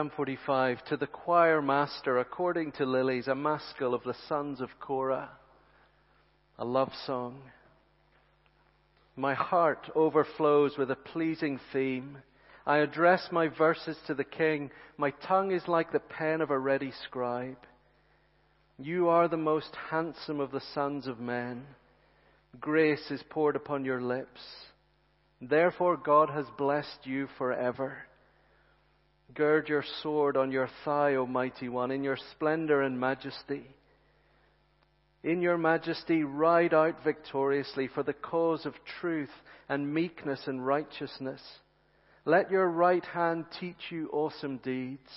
Psalm 45 To the choir master, according to lilies, a maskil of the sons of Korah, a love song. My heart overflows with a pleasing theme. I address my verses to the king. My tongue is like the pen of a ready scribe. You are the most handsome of the sons of men. Grace is poured upon your lips. Therefore God has blessed you forever. Gird your sword on your thigh, O mighty one, in your splendor and majesty. In your majesty, ride out victoriously for the cause of truth and meekness and righteousness. Let your right hand teach you awesome deeds.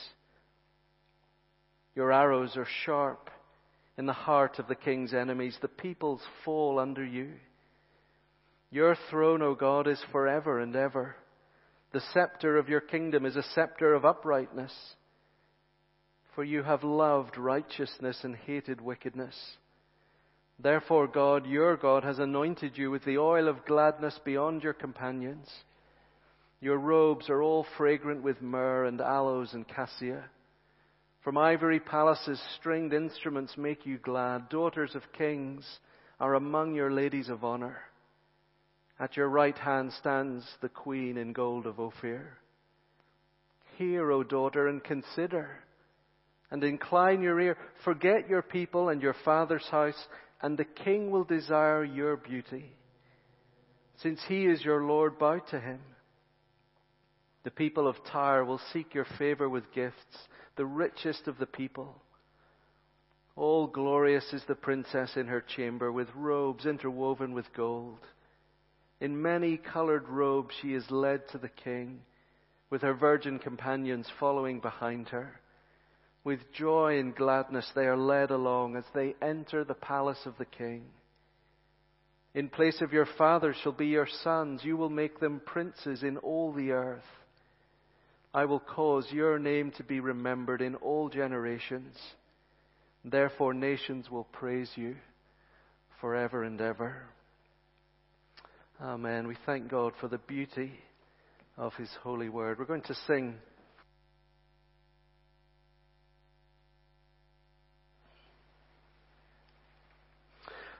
Your arrows are sharp in the heart of the king's enemies. The peoples fall under you. Your throne, O God, is forever and ever. The scepter of your kingdom is a scepter of uprightness. For you have loved righteousness and hated wickedness. Therefore, God, your God, has anointed you with the oil of gladness beyond your companions. Your robes are all fragrant with myrrh and aloes and cassia. From ivory palaces, stringed instruments make you glad. Daughters of kings are among your ladies of honor. At your right hand stands the queen in gold of Ophir. Hear, O daughter, and consider, and incline your ear. Forget your people and your father's house, and the king will desire your beauty. Since he is your Lord, bow to him. The people of Tyre will seek your favor with gifts, the richest of the people. All glorious is the princess in her chamber, with robes interwoven with gold. In many colored robes she is led to the king, with her virgin companions following behind her. With joy and gladness they are led along as they enter the palace of the king. In place of your fathers shall be your sons. You will make them princes in all the earth. I will cause your name to be remembered in all generations. Therefore nations will praise you forever and ever. Amen. We thank God for the beauty of His holy word. We're going to sing.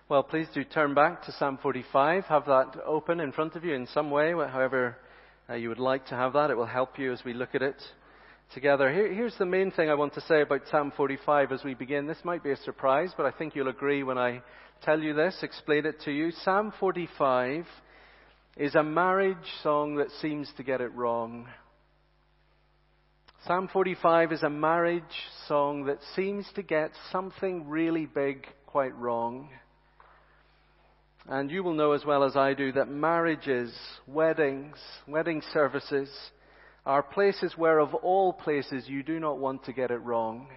Well, please do turn back to Psalm 45. Have that open in front of you in some way, however uh, you would like to have that. It will help you as we look at it together. Here, here's the main thing I want to say about Psalm 45 as we begin. This might be a surprise, but I think you'll agree when I tell you this, explain it to you. Psalm 45 is a marriage song that seems to get it wrong. Psalm 45 is a marriage song that seems to get something really big quite wrong. And you will know as well as I do that marriages, weddings, wedding services are places where of all places you do not want to get it wrong.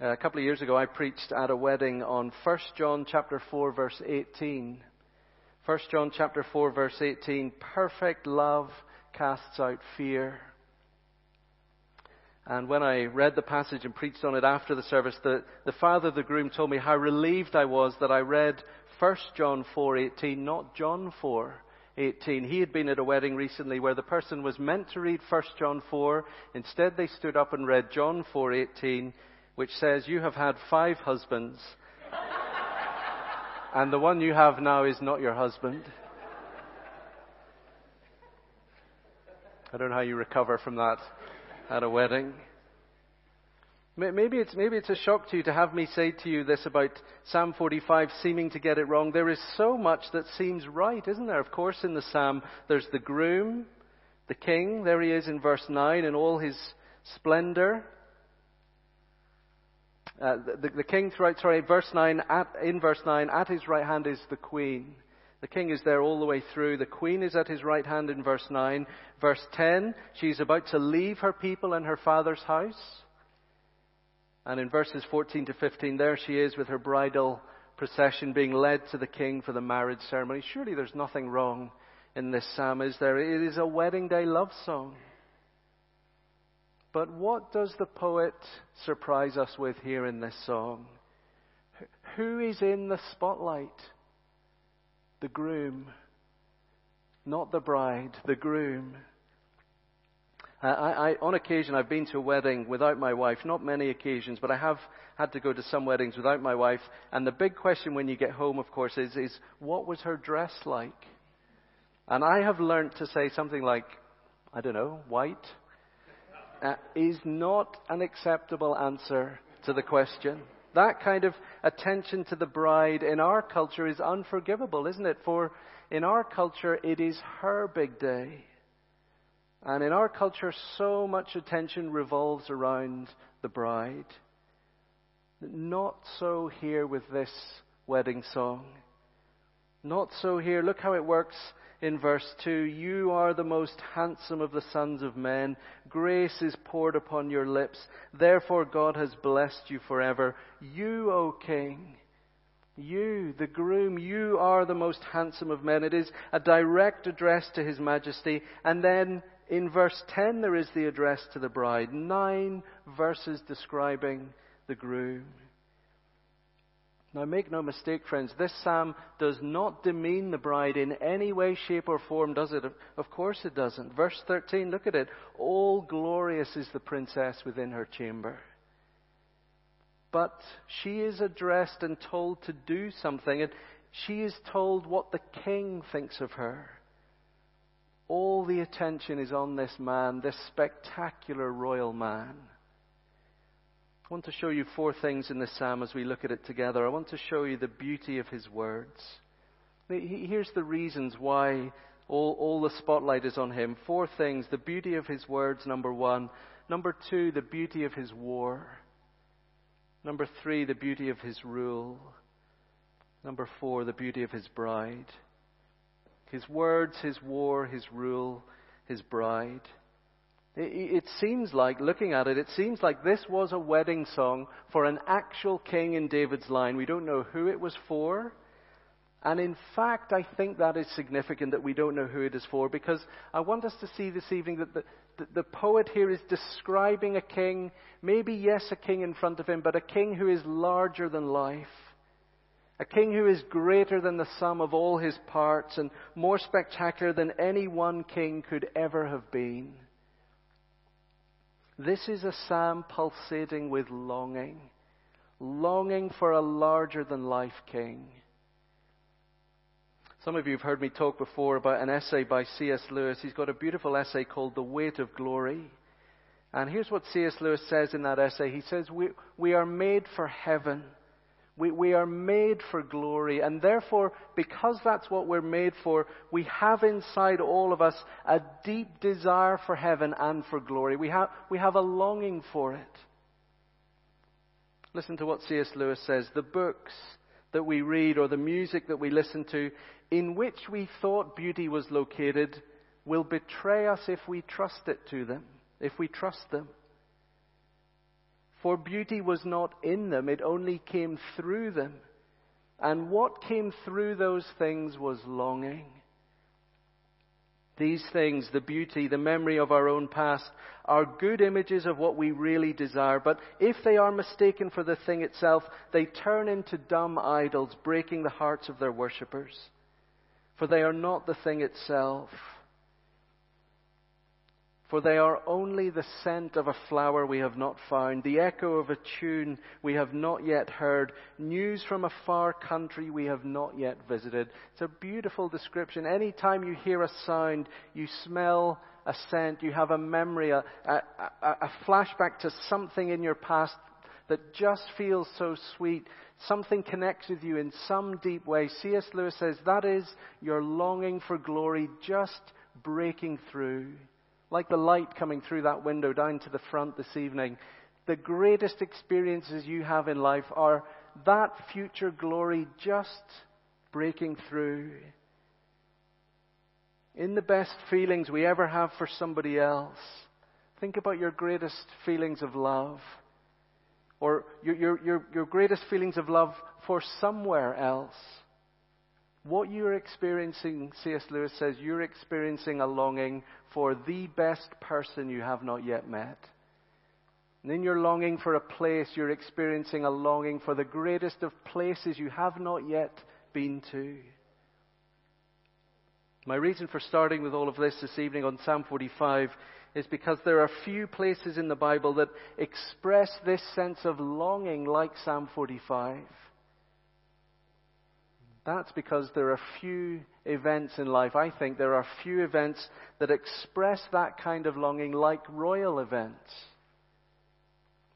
A couple of years ago I preached at a wedding on 1 John chapter 4 verse 18. 1 John chapter 4 verse 18, perfect love casts out fear. And when I read the passage and preached on it after the service, the, the father of the groom told me how relieved I was that I read 1 John 4:18, not John 4:18. He had been at a wedding recently where the person was meant to read 1 John 4. Instead, they stood up and read John 4:18, which says, "You have had five husbands, and the one you have now is not your husband. I don't know how you recover from that at a wedding. Maybe it's, maybe it's a shock to you to have me say to you this about Psalm 45 seeming to get it wrong. There is so much that seems right, isn't there? Of course, in the Psalm, there's the groom, the king. There he is in verse 9 in all his splendor. Uh, the, the, king, sorry, verse 9, at, in verse 9, at his right hand is the queen. The king is there all the way through. The queen is at his right hand in verse 9. Verse 10, she's about to leave her people and her father's house. And in verses 14 to 15, there she is with her bridal procession being led to the king for the marriage ceremony. Surely there's nothing wrong in this psalm, is there? It is a wedding day love song. But what does the poet surprise us with here in this song? Who is in the spotlight? The groom. Not the bride, the groom. I, I, on occasion, I've been to a wedding without my wife. Not many occasions, but I have had to go to some weddings without my wife. And the big question when you get home, of course, is, is what was her dress like? And I have learned to say something like, I don't know, white, uh, is not an acceptable answer to the question. That kind of attention to the bride in our culture is unforgivable, isn't it? For in our culture, it is her big day. And in our culture, so much attention revolves around the bride. Not so here with this wedding song. Not so here. Look how it works in verse 2 You are the most handsome of the sons of men. Grace is poured upon your lips. Therefore, God has blessed you forever. You, O King, you, the groom, you are the most handsome of men. It is a direct address to His Majesty. And then in verse 10, there is the address to the bride. Nine verses describing the groom. Now, make no mistake, friends, this psalm does not demean the bride in any way, shape, or form, does it? Of course it doesn't. Verse 13, look at it. All glorious is the princess within her chamber. But she is addressed and told to do something, and she is told what the king thinks of her. All the attention is on this man, this spectacular royal man. I want to show you four things in this psalm as we look at it together. I want to show you the beauty of his words. Here's the reasons why all, all the spotlight is on him. Four things. The beauty of his words, number one. Number two, the beauty of his war. Number three, the beauty of his rule. Number four, the beauty of his bride. His words, his war, his rule, his bride. It seems like, looking at it, it seems like this was a wedding song for an actual king in David's line. We don't know who it was for. And in fact, I think that is significant that we don't know who it is for because I want us to see this evening that the, the, the, poet here is describing a king, maybe yes, a king in front of him, but a king who is larger than life. A king who is greater than the sum of all his parts and more spectacular than any one king could ever have been. This is a psalm pulsating with longing, longing for a larger than life king. Some of you have heard me talk before about an essay by C.S. Lewis. He's got a beautiful essay called The Weight of Glory. And here's what C.S. Lewis says in that essay. He says, We, we are made for heaven. We, we are made for glory, and therefore, because that's what we're made for, we have inside all of us a deep desire for heaven and for glory. We have, we have a longing for it. Listen to what C.S. Lewis says. The books that we read or the music that we listen to, in which we thought beauty was located, will betray us if we trust it to them, if we trust them. For beauty was not in them, it only came through them. And what came through those things was longing. These things, the beauty, the memory of our own past, are good images of what we really desire. But if they are mistaken for the thing itself, they turn into dumb idols, breaking the hearts of their worshippers. For they are not the thing itself for they are only the scent of a flower we have not found, the echo of a tune we have not yet heard, news from a far country we have not yet visited. It's a beautiful description. Any time you hear a sound, you smell a scent, you have a memory, a, a, a flashback to something in your past that just feels so sweet. Something connects with you in some deep way. C.S. Lewis says that is your longing for glory just breaking through like the light coming through that window down to the front this evening, the greatest experiences you have in life are that future glory just breaking through. In the best feelings we ever have for somebody else, think about your greatest feelings of love. or your, your, your, your greatest feelings of love for somewhere else. What you're experiencing, C.S. Lewis says, you're experiencing a longing for the best person you have not yet met. And in your longing for a place, you're experiencing a longing for the greatest of places you have not yet been to. My reason for starting with all of this this evening on Psalm 45 is because there are few places in the Bible that express this sense of longing like Psalm 45. That's because there are few events in life. I think there are few events that express that kind of longing like royal events.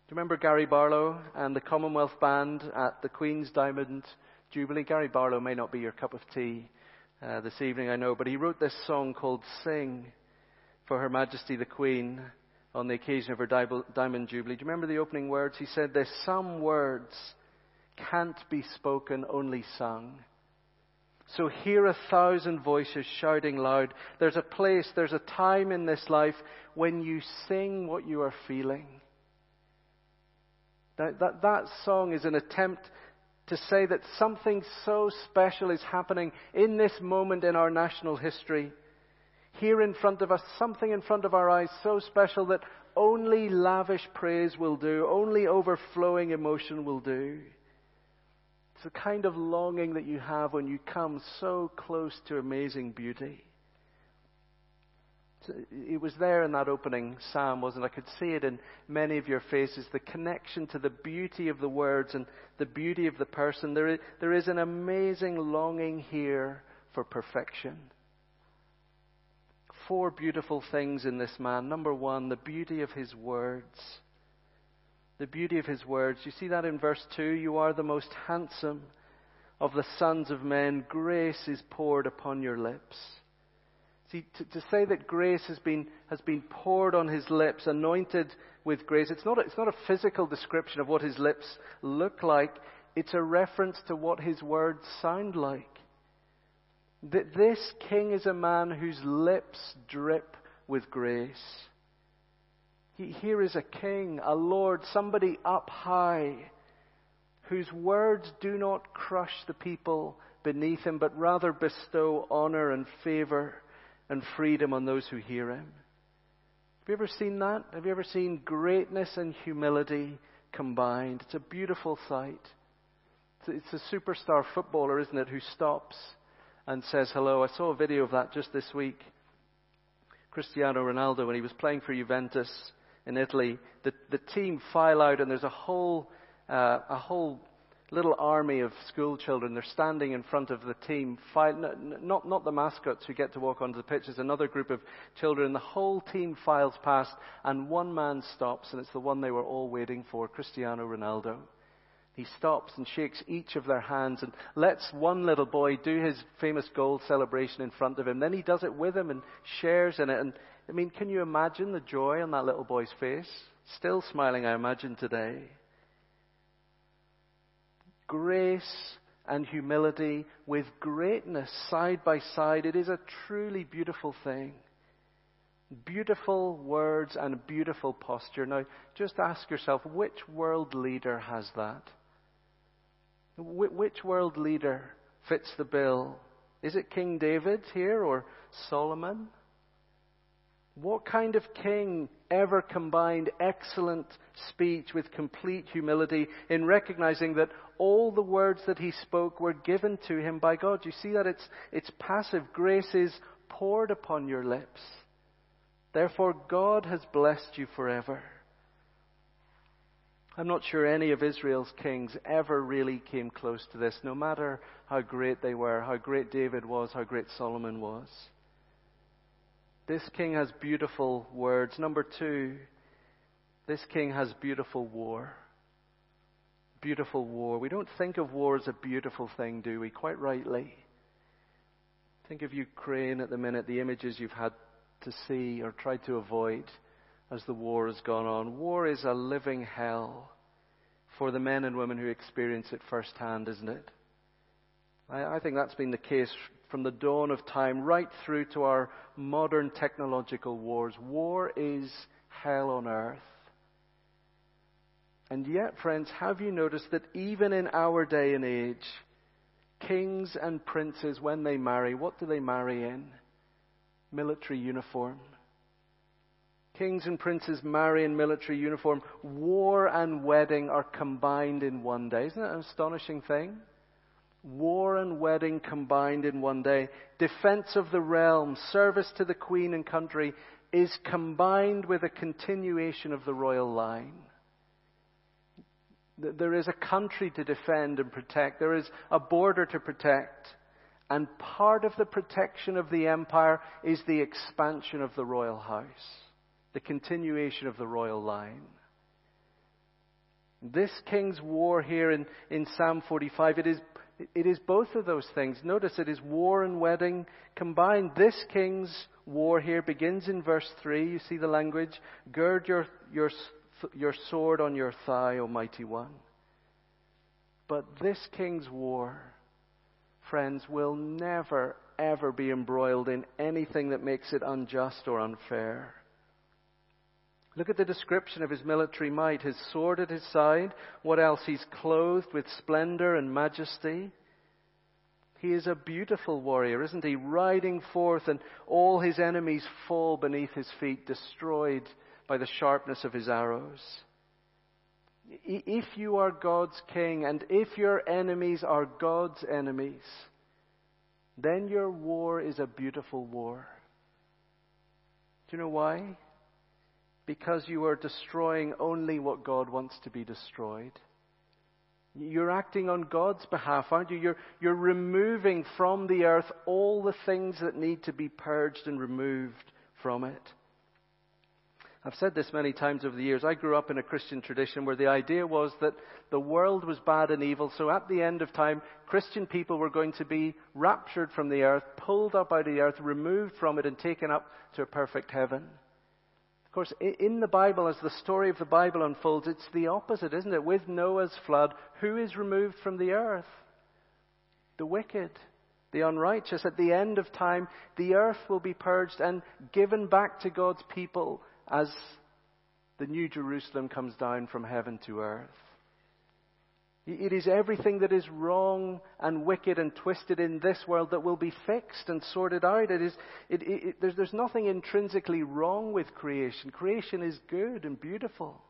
Do you remember Gary Barlow and the Commonwealth Band at the Queen's Diamond Jubilee? Gary Barlow may not be your cup of tea uh, this evening, I know, but he wrote this song called Sing for Her Majesty the Queen on the occasion of her Diamond Jubilee. Do you remember the opening words? He said, There's some words can't be spoken, only sung. So hear a thousand voices shouting loud. There's a place, there's a time in this life when you sing what you are feeling. That, that, that song is an attempt to say that something so special is happening in this moment in our national history. Here in front of us, something in front of our eyes so special that only lavish praise will do, only overflowing emotion will do. It's the kind of longing that you have when you come so close to amazing beauty. It was there in that opening psalm, wasn't it? I could see it in many of your faces, the connection to the beauty of the words and the beauty of the person. There is, there is an amazing longing here for perfection. Four beautiful things in this man. Number one, the beauty of his words. The beauty of his words. You see that in verse 2? You are the most handsome of the sons of men. Grace is poured upon your lips. See, to, to, say that grace has been, has been poured on his lips, anointed with grace, it's not, a, it's not a physical description of what his lips look like. It's a reference to what his words sound like. That this king is a man whose lips drip with grace. He, here is a king, a lord, somebody up high, whose words do not crush the people beneath him, but rather bestow honor and favor and freedom on those who hear him. Have you ever seen that? Have you ever seen greatness and humility combined? It's a beautiful sight. It's a superstar footballer, isn't it, who stops and says hello. I saw a video of that just this week. Cristiano Ronaldo, when he was playing for Juventus in Italy, the, the team file out and there's a whole, uh, a whole little army of school children. They're standing in front of the team, not, not the mascots who get to walk onto the pitch. There's another group of children. The whole team files past, and one man stops, and it's the one they were all waiting for, Cristiano Ronaldo. He stops and shakes each of their hands and lets one little boy do his famous goal celebration in front of him. Then he does it with him and shares in it. And I mean, can you imagine the joy on that little boy's face? Still smiling, I imagine, today grace and humility with greatness side by side. It is a truly beautiful thing. Beautiful words and beautiful posture. Now, just ask yourself which world leader has that? Which world leader fits the bill? Is it King David here or Solomon? What kind of king ever combined excellent speech with complete humility in recognizing that all the words that he spoke were given to him by God? You see that it's, it's passive. Grace is poured upon your lips. Therefore, God has blessed you forever. I'm not sure any of Israel's kings ever really came close to this, no matter how great they were, how great David was, how great Solomon was. This king has beautiful words. Number two, this king has beautiful war. Beautiful war. We don't think of war as a beautiful thing, do we? Quite rightly. Think of Ukraine at the minute, the images you've had to see or tried to avoid as the war has gone on. War is a living hell for the men and women who experience it firsthand, isn't it? I, I think that's been the case from the dawn of time right through to our modern technological wars. War is hell on earth. And yet, friends, have you noticed that even in our day and age, kings and princes, when they marry, what do they marry in? Military uniform. Kings and princes marry in military uniform. War and wedding are combined in one day. Isn't that an astonishing thing? War and wedding combined in one day. Defense of the realm, service to the queen and country is combined with a continuation of the royal line. There is a country to defend and protect. There is a border to protect. And part of the protection of the empire is the expansion of the royal house, the continuation of the royal line. This king's war here in, in Psalm 45, it is, it is both of those things. Notice it is war and wedding combined. This king's war here begins in verse 3. You see the language? Gird your, your your sword on your thigh, O mighty one. But this king's war, friends, will never, ever be embroiled in anything that makes it unjust or unfair. Look at the description of his military might. His sword at his side. What else? He's clothed with splendor and majesty. He is a beautiful warrior, isn't he? Riding forth and all his enemies fall beneath his feet, destroyed by the sharpness of his arrows. If you are God's king and if your enemies are God's enemies, then your war is a beautiful war. Do you know why? Because you are destroying only what God wants to be destroyed. You're acting on God's behalf, aren't you? You're, you're removing from the earth all the things that need to be purged and removed from it. I've said this many times over the years. I grew up in a Christian tradition where the idea was that the world was bad and evil, so at the end of time, Christian people were going to be raptured from the earth, pulled up out of the earth, removed from it, and taken up to a perfect heaven. Of course, in the Bible, as the story of the Bible unfolds, it's the opposite, isn't it? With Noah's flood, who is removed from the earth? The wicked the unrighteous. At the end of time, the earth will be purged and given back to God's people as the new Jerusalem comes down from heaven to earth. It is everything that is wrong and wicked and twisted in this world that will be fixed and sorted out. It is, it, it, there's, there's nothing intrinsically wrong with creation. Creation is good and beautiful.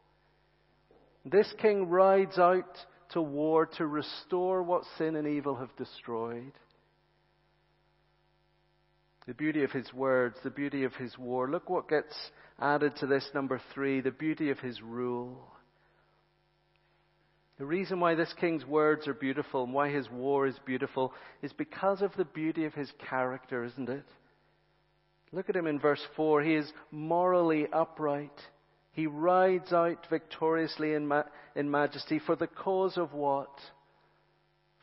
This king rides out to war to restore what sin and evil have destroyed. The beauty of his words, the beauty of his war. Look what gets added to this number three, the beauty of his rule. The reason why this king's words are beautiful and why his war is beautiful is because of the beauty of his character, isn't it? Look at him in verse 4. He is morally upright. He rides out victoriously in, ma- in majesty for the cause of what?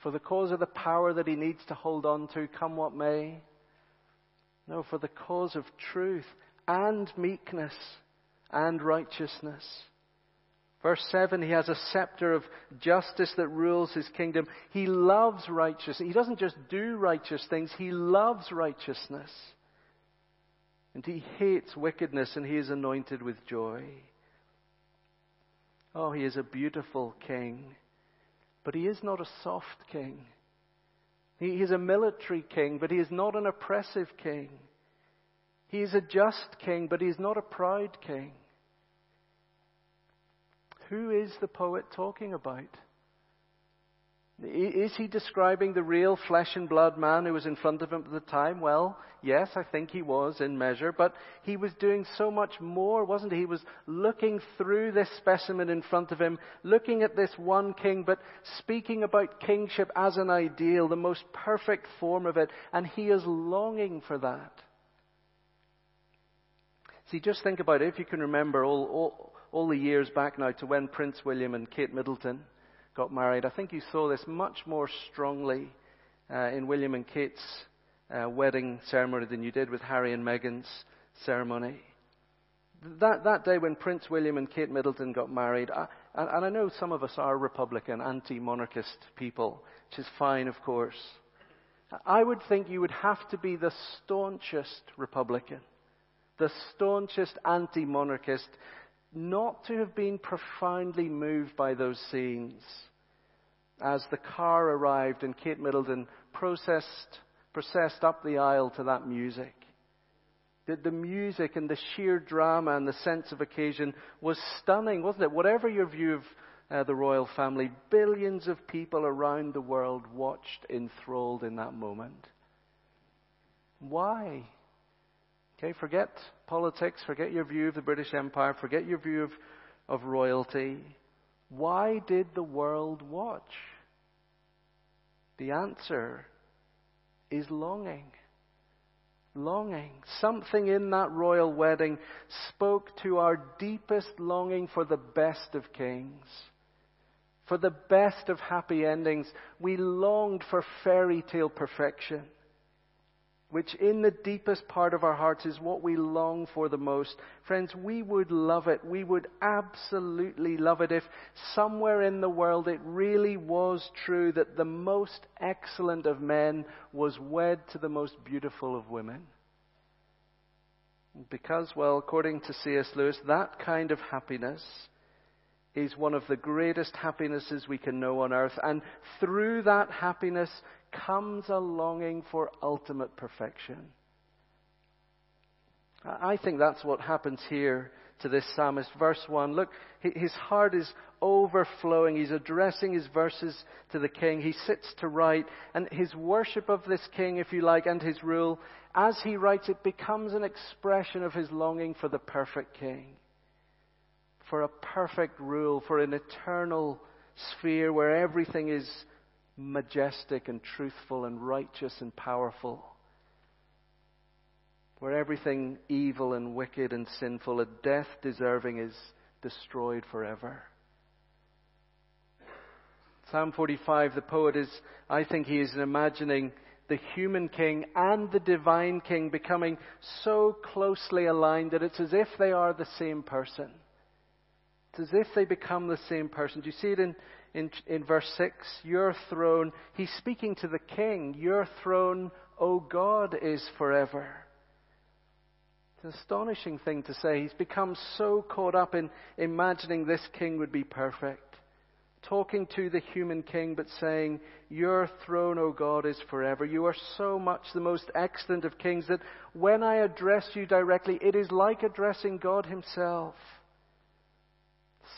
For the cause of the power that he needs to hold on to, come what may. No, for the cause of truth and meekness and righteousness. Verse 7, he has a scepter of justice that rules his kingdom. He loves righteousness. He doesn't just do righteous things, he loves righteousness. And he hates wickedness and he is anointed with joy. Oh, he is a beautiful king. But he is not a soft king. He is a military king, but he is not an oppressive king. He is a just king, but he is not a proud king. Who is the poet talking about? Is he describing the real flesh and blood man who was in front of him at the time? Well, yes, I think he was in measure, but he was doing so much more, wasn't he? He was looking through this specimen in front of him, looking at this one king, but speaking about kingship as an ideal, the most perfect form of it, and he is longing for that. See, just think about it. If you can remember all, all, all the years back now to when Prince William and Kate Middleton got married, I think you saw this much more strongly uh, in William and Kate's uh, wedding ceremony than you did with Harry and Meghan's ceremony. That, that day when Prince William and Kate Middleton got married, I, and, and I know some of us are Republican, anti-monarchist people, which is fine, of course. I would think you would have to be the staunchest Republican the staunchest anti monarchist not to have been profoundly moved by those scenes as the car arrived and Kate Middleton processed, processed up the aisle to that music. The, the music and the sheer drama and the sense of occasion was stunning, wasn't it? Whatever your view of uh, the royal family, billions of people around the world watched enthralled in that moment. Why? Okay, forget politics, forget your view of the British Empire, forget your view of, of royalty. Why did the world watch? The answer is longing. Longing. Something in that royal wedding spoke to our deepest longing for the best of kings, for the best of happy endings. We longed for fairy tale perfection which in the deepest part of our hearts is what we long for the most. Friends, we would love it. We would absolutely love it if somewhere in the world it really was true that the most excellent of men was wed to the most beautiful of women. Because, well, according to C.S. Lewis, that kind of happiness is one of the greatest happinesses we can know on earth. And through that happiness, comes a longing for ultimate perfection. I think that's what happens here to this psalmist. Verse 1, look, his heart is overflowing. He's addressing his verses to the king. He sits to write, and his worship of this king, if you like, and his rule, as he writes, it becomes an expression of his longing for the perfect king, for a perfect rule, for an eternal sphere where everything is majestic and truthful and righteous and powerful. Where everything evil and wicked and sinful and death deserving is destroyed forever. Psalm 45, the poet is, I think he is imagining the human king and the divine king becoming so closely aligned that it's as if they are the same person. As if they become the same person. Do you see it in in, in verse 6, your throne, he's speaking to the king, your throne, O God, is forever. It's an astonishing thing to say. He's become so caught up in imagining this king would be perfect. Talking to the human king, but saying, Your throne, O God, is forever. You are so much the most excellent of kings that when I address you directly, it is like addressing God Himself.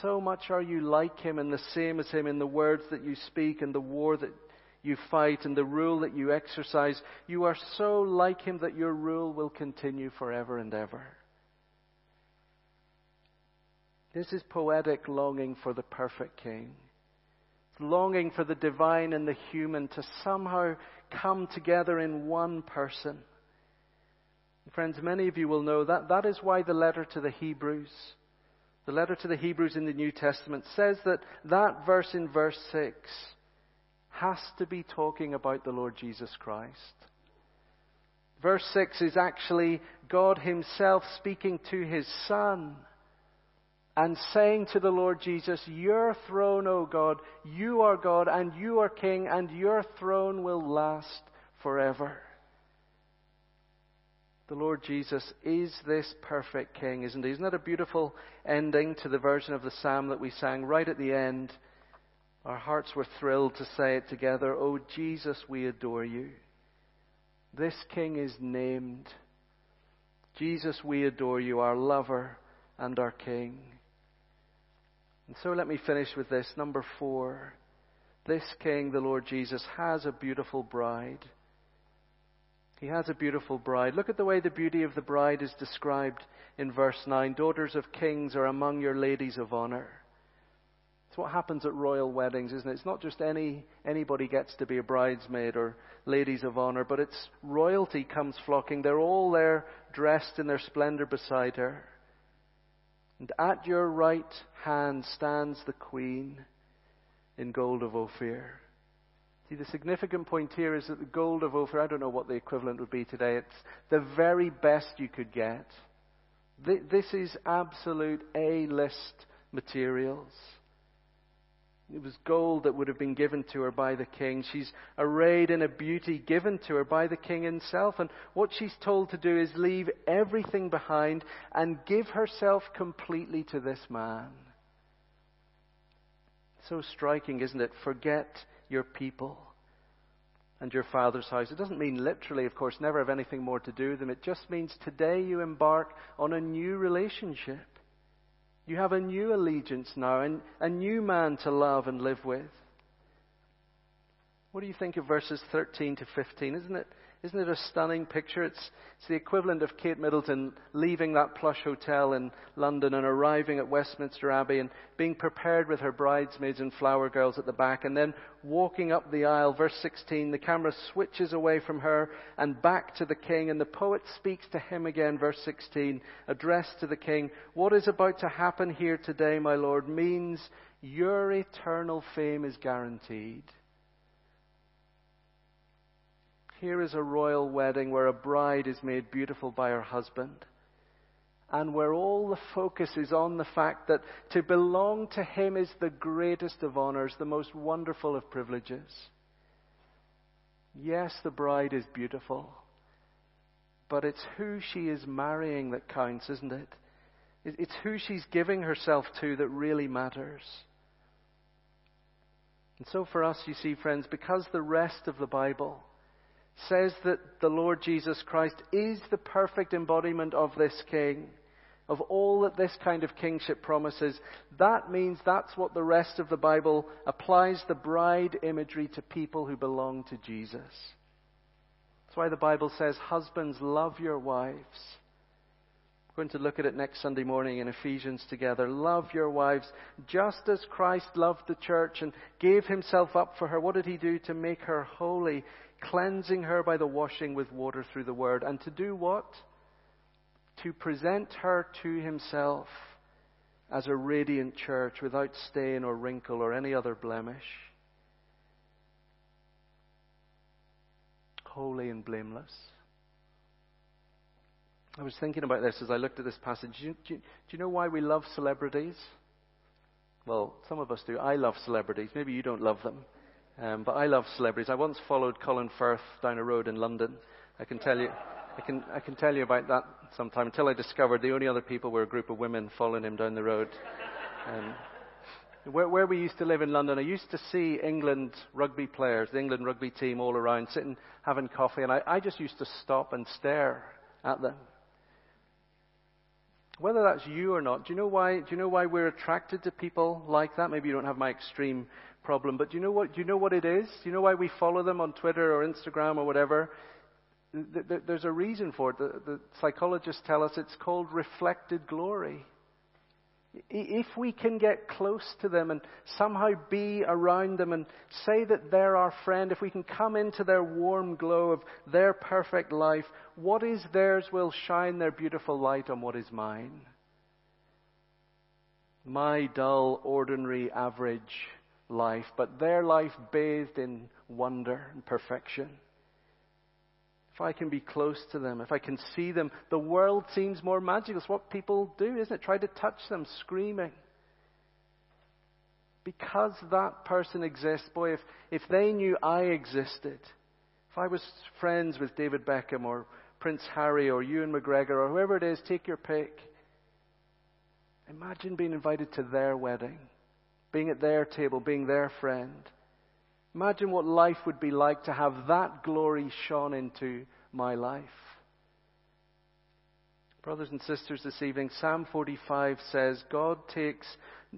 So much are you like him and the same as him in the words that you speak and the war that you fight and the rule that you exercise. You are so like him that your rule will continue forever and ever. This is poetic longing for the perfect king. It's longing for the divine and the human to somehow come together in one person. Friends, many of you will know that that is why the letter to the Hebrews the letter to the Hebrews in the New Testament says that that verse in verse 6 has to be talking about the Lord Jesus Christ. Verse 6 is actually God Himself speaking to His Son and saying to the Lord Jesus, Your throne, O God, you are God and you are King and your throne will last forever. The Lord Jesus is this perfect King, isn't he? Isn't that a beautiful ending to the version of the psalm that we sang right at the end? Our hearts were thrilled to say it together. Oh, Jesus, we adore you. This King is named. Jesus, we adore you, our lover and our King. And so let me finish with this. Number four. This King, the Lord Jesus, has a beautiful bride. He has a beautiful bride. Look at the way the beauty of the bride is described in verse 9. Daughters of kings are among your ladies of honor. It's what happens at royal weddings, isn't it? It's not just any anybody gets to be a bridesmaid or ladies of honor, but it's royalty comes flocking. They're all there dressed in their splendor beside her. And at your right hand stands the queen in gold of Ophir. See, the significant point here is that the gold of Ophir, I don't know what the equivalent would be today, it's the very best you could get. This is absolute A list materials. It was gold that would have been given to her by the king. She's arrayed in a beauty given to her by the king himself. And what she's told to do is leave everything behind and give herself completely to this man. So striking, isn't it? Forget your people and your father's house. It doesn't mean literally, of course, never have anything more to do with them. It just means today you embark on a new relationship. You have a new allegiance now and a new man to love and live with. What do you think of verses 13 to 15? Isn't it isn't it a stunning picture? It's, it's the equivalent of Kate Middleton leaving that plush hotel in London and arriving at Westminster Abbey and being prepared with her bridesmaids and flower girls at the back and then walking up the aisle. Verse 16, the camera switches away from her and back to the king and the poet speaks to him again. Verse 16, addressed to the king. What is about to happen here today, my lord, means your eternal fame is guaranteed. Here is a royal wedding where a bride is made beautiful by her husband and where all the focus is on the fact that to belong to him is the greatest of honors, the most wonderful of privileges. Yes, the bride is beautiful, but it's who she is marrying that counts, isn't it? It's who she's giving herself to that really matters. And so for us, you see, friends, because the rest of the Bible says that the Lord Jesus Christ is the perfect embodiment of this king, of all that this kind of kingship promises, that means that's what the rest of the Bible applies the bride imagery to people who belong to Jesus. That's why the Bible says, Husbands, love your wives. We're going to look at it next Sunday morning in Ephesians together. Love your wives just as Christ loved the church and gave himself up for her. What did he do to make her holy? cleansing her by the washing with water through the word. And to do what? To present her to himself as a radiant church without stain or wrinkle or any other blemish. Holy and blameless. I was thinking about this as I looked at this passage. Do you, do, you, do you, know why we love celebrities? Well, some of us do. I love celebrities. Maybe you don't love them. Um, but I love celebrities. I once followed Colin Firth down a road in London. I can tell you, I can, I can tell you about that sometime until I discovered the only other people were a group of women following him down the road. Um, where, where we used to live in London, I used to see England rugby players, the England rugby team all around, sitting having coffee, and I, I just used to stop and stare at them. Whether that's you or not, do you know why? Do you know why we're attracted to people like that? Maybe you don't have my extreme problem. But do you know what? Do you know what it is? Do you know why we follow them on Twitter or Instagram or whatever? There's a reason for it. The, the psychologists tell us it's called reflected glory. If we can get close to them and somehow be around them and say that they're our friend, if we can come into their warm glow of their perfect life, what is theirs will shine their beautiful light on what is mine. My dull, ordinary, average life, but their life bathed in wonder and perfection. If I can be close to them, if I can see them, the world seems more magical. It's what people do, isn't it? Try to touch them, screaming. Because that person exists, boy, if, if they knew I existed, if I was friends with David Beckham or Prince Harry or Ewan McGregor or whoever it is, take your pick. Imagine being invited to their wedding being at their table, being their friend. Imagine what life would be like to have that glory shone into my life. Brothers and sisters, this evening, Psalm 45 says God takes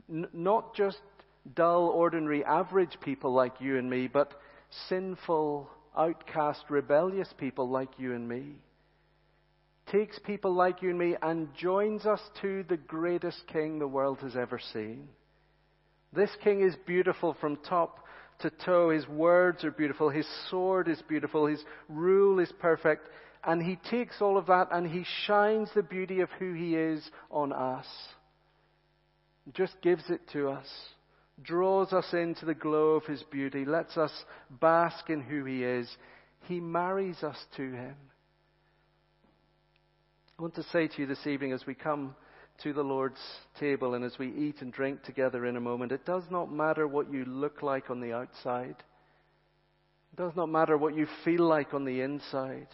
n- not just dull, ordinary, average people like you and me, but sinful, outcast, rebellious people like you and me. Takes people like you and me and joins us to the greatest king the world has ever seen. This king is beautiful from top to toe. His words are beautiful. His sword is beautiful. His rule is perfect. And he takes all of that and he shines the beauty of who he is on us. Just gives it to us. Draws us into the glow of his beauty. Lets us bask in who he is. He marries us to him. I want to say to you this evening as we come to the Lord's table and as we eat and drink together in a moment, it does not matter what you look like on the outside. It does not matter what you feel like on the inside.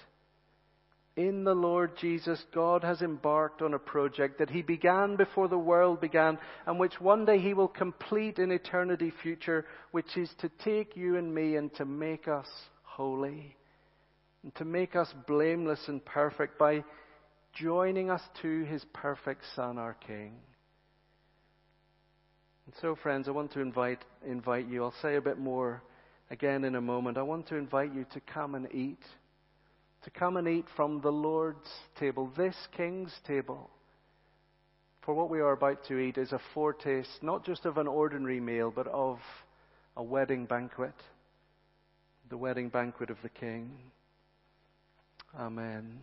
In the Lord Jesus, God has embarked on a project that He began before the world began and which one day He will complete in eternity future, which is to take you and me and to make us holy and to make us blameless and perfect by joining us to His perfect Son, our King. And so, friends, I want to invite, invite you. I'll say a bit more again in a moment. I want to invite you to come and eat to come and eat from the Lord's table, this King's table. For what we are about to eat is a foretaste not just of an ordinary meal, but of a wedding banquet, the wedding banquet of the King. Amen.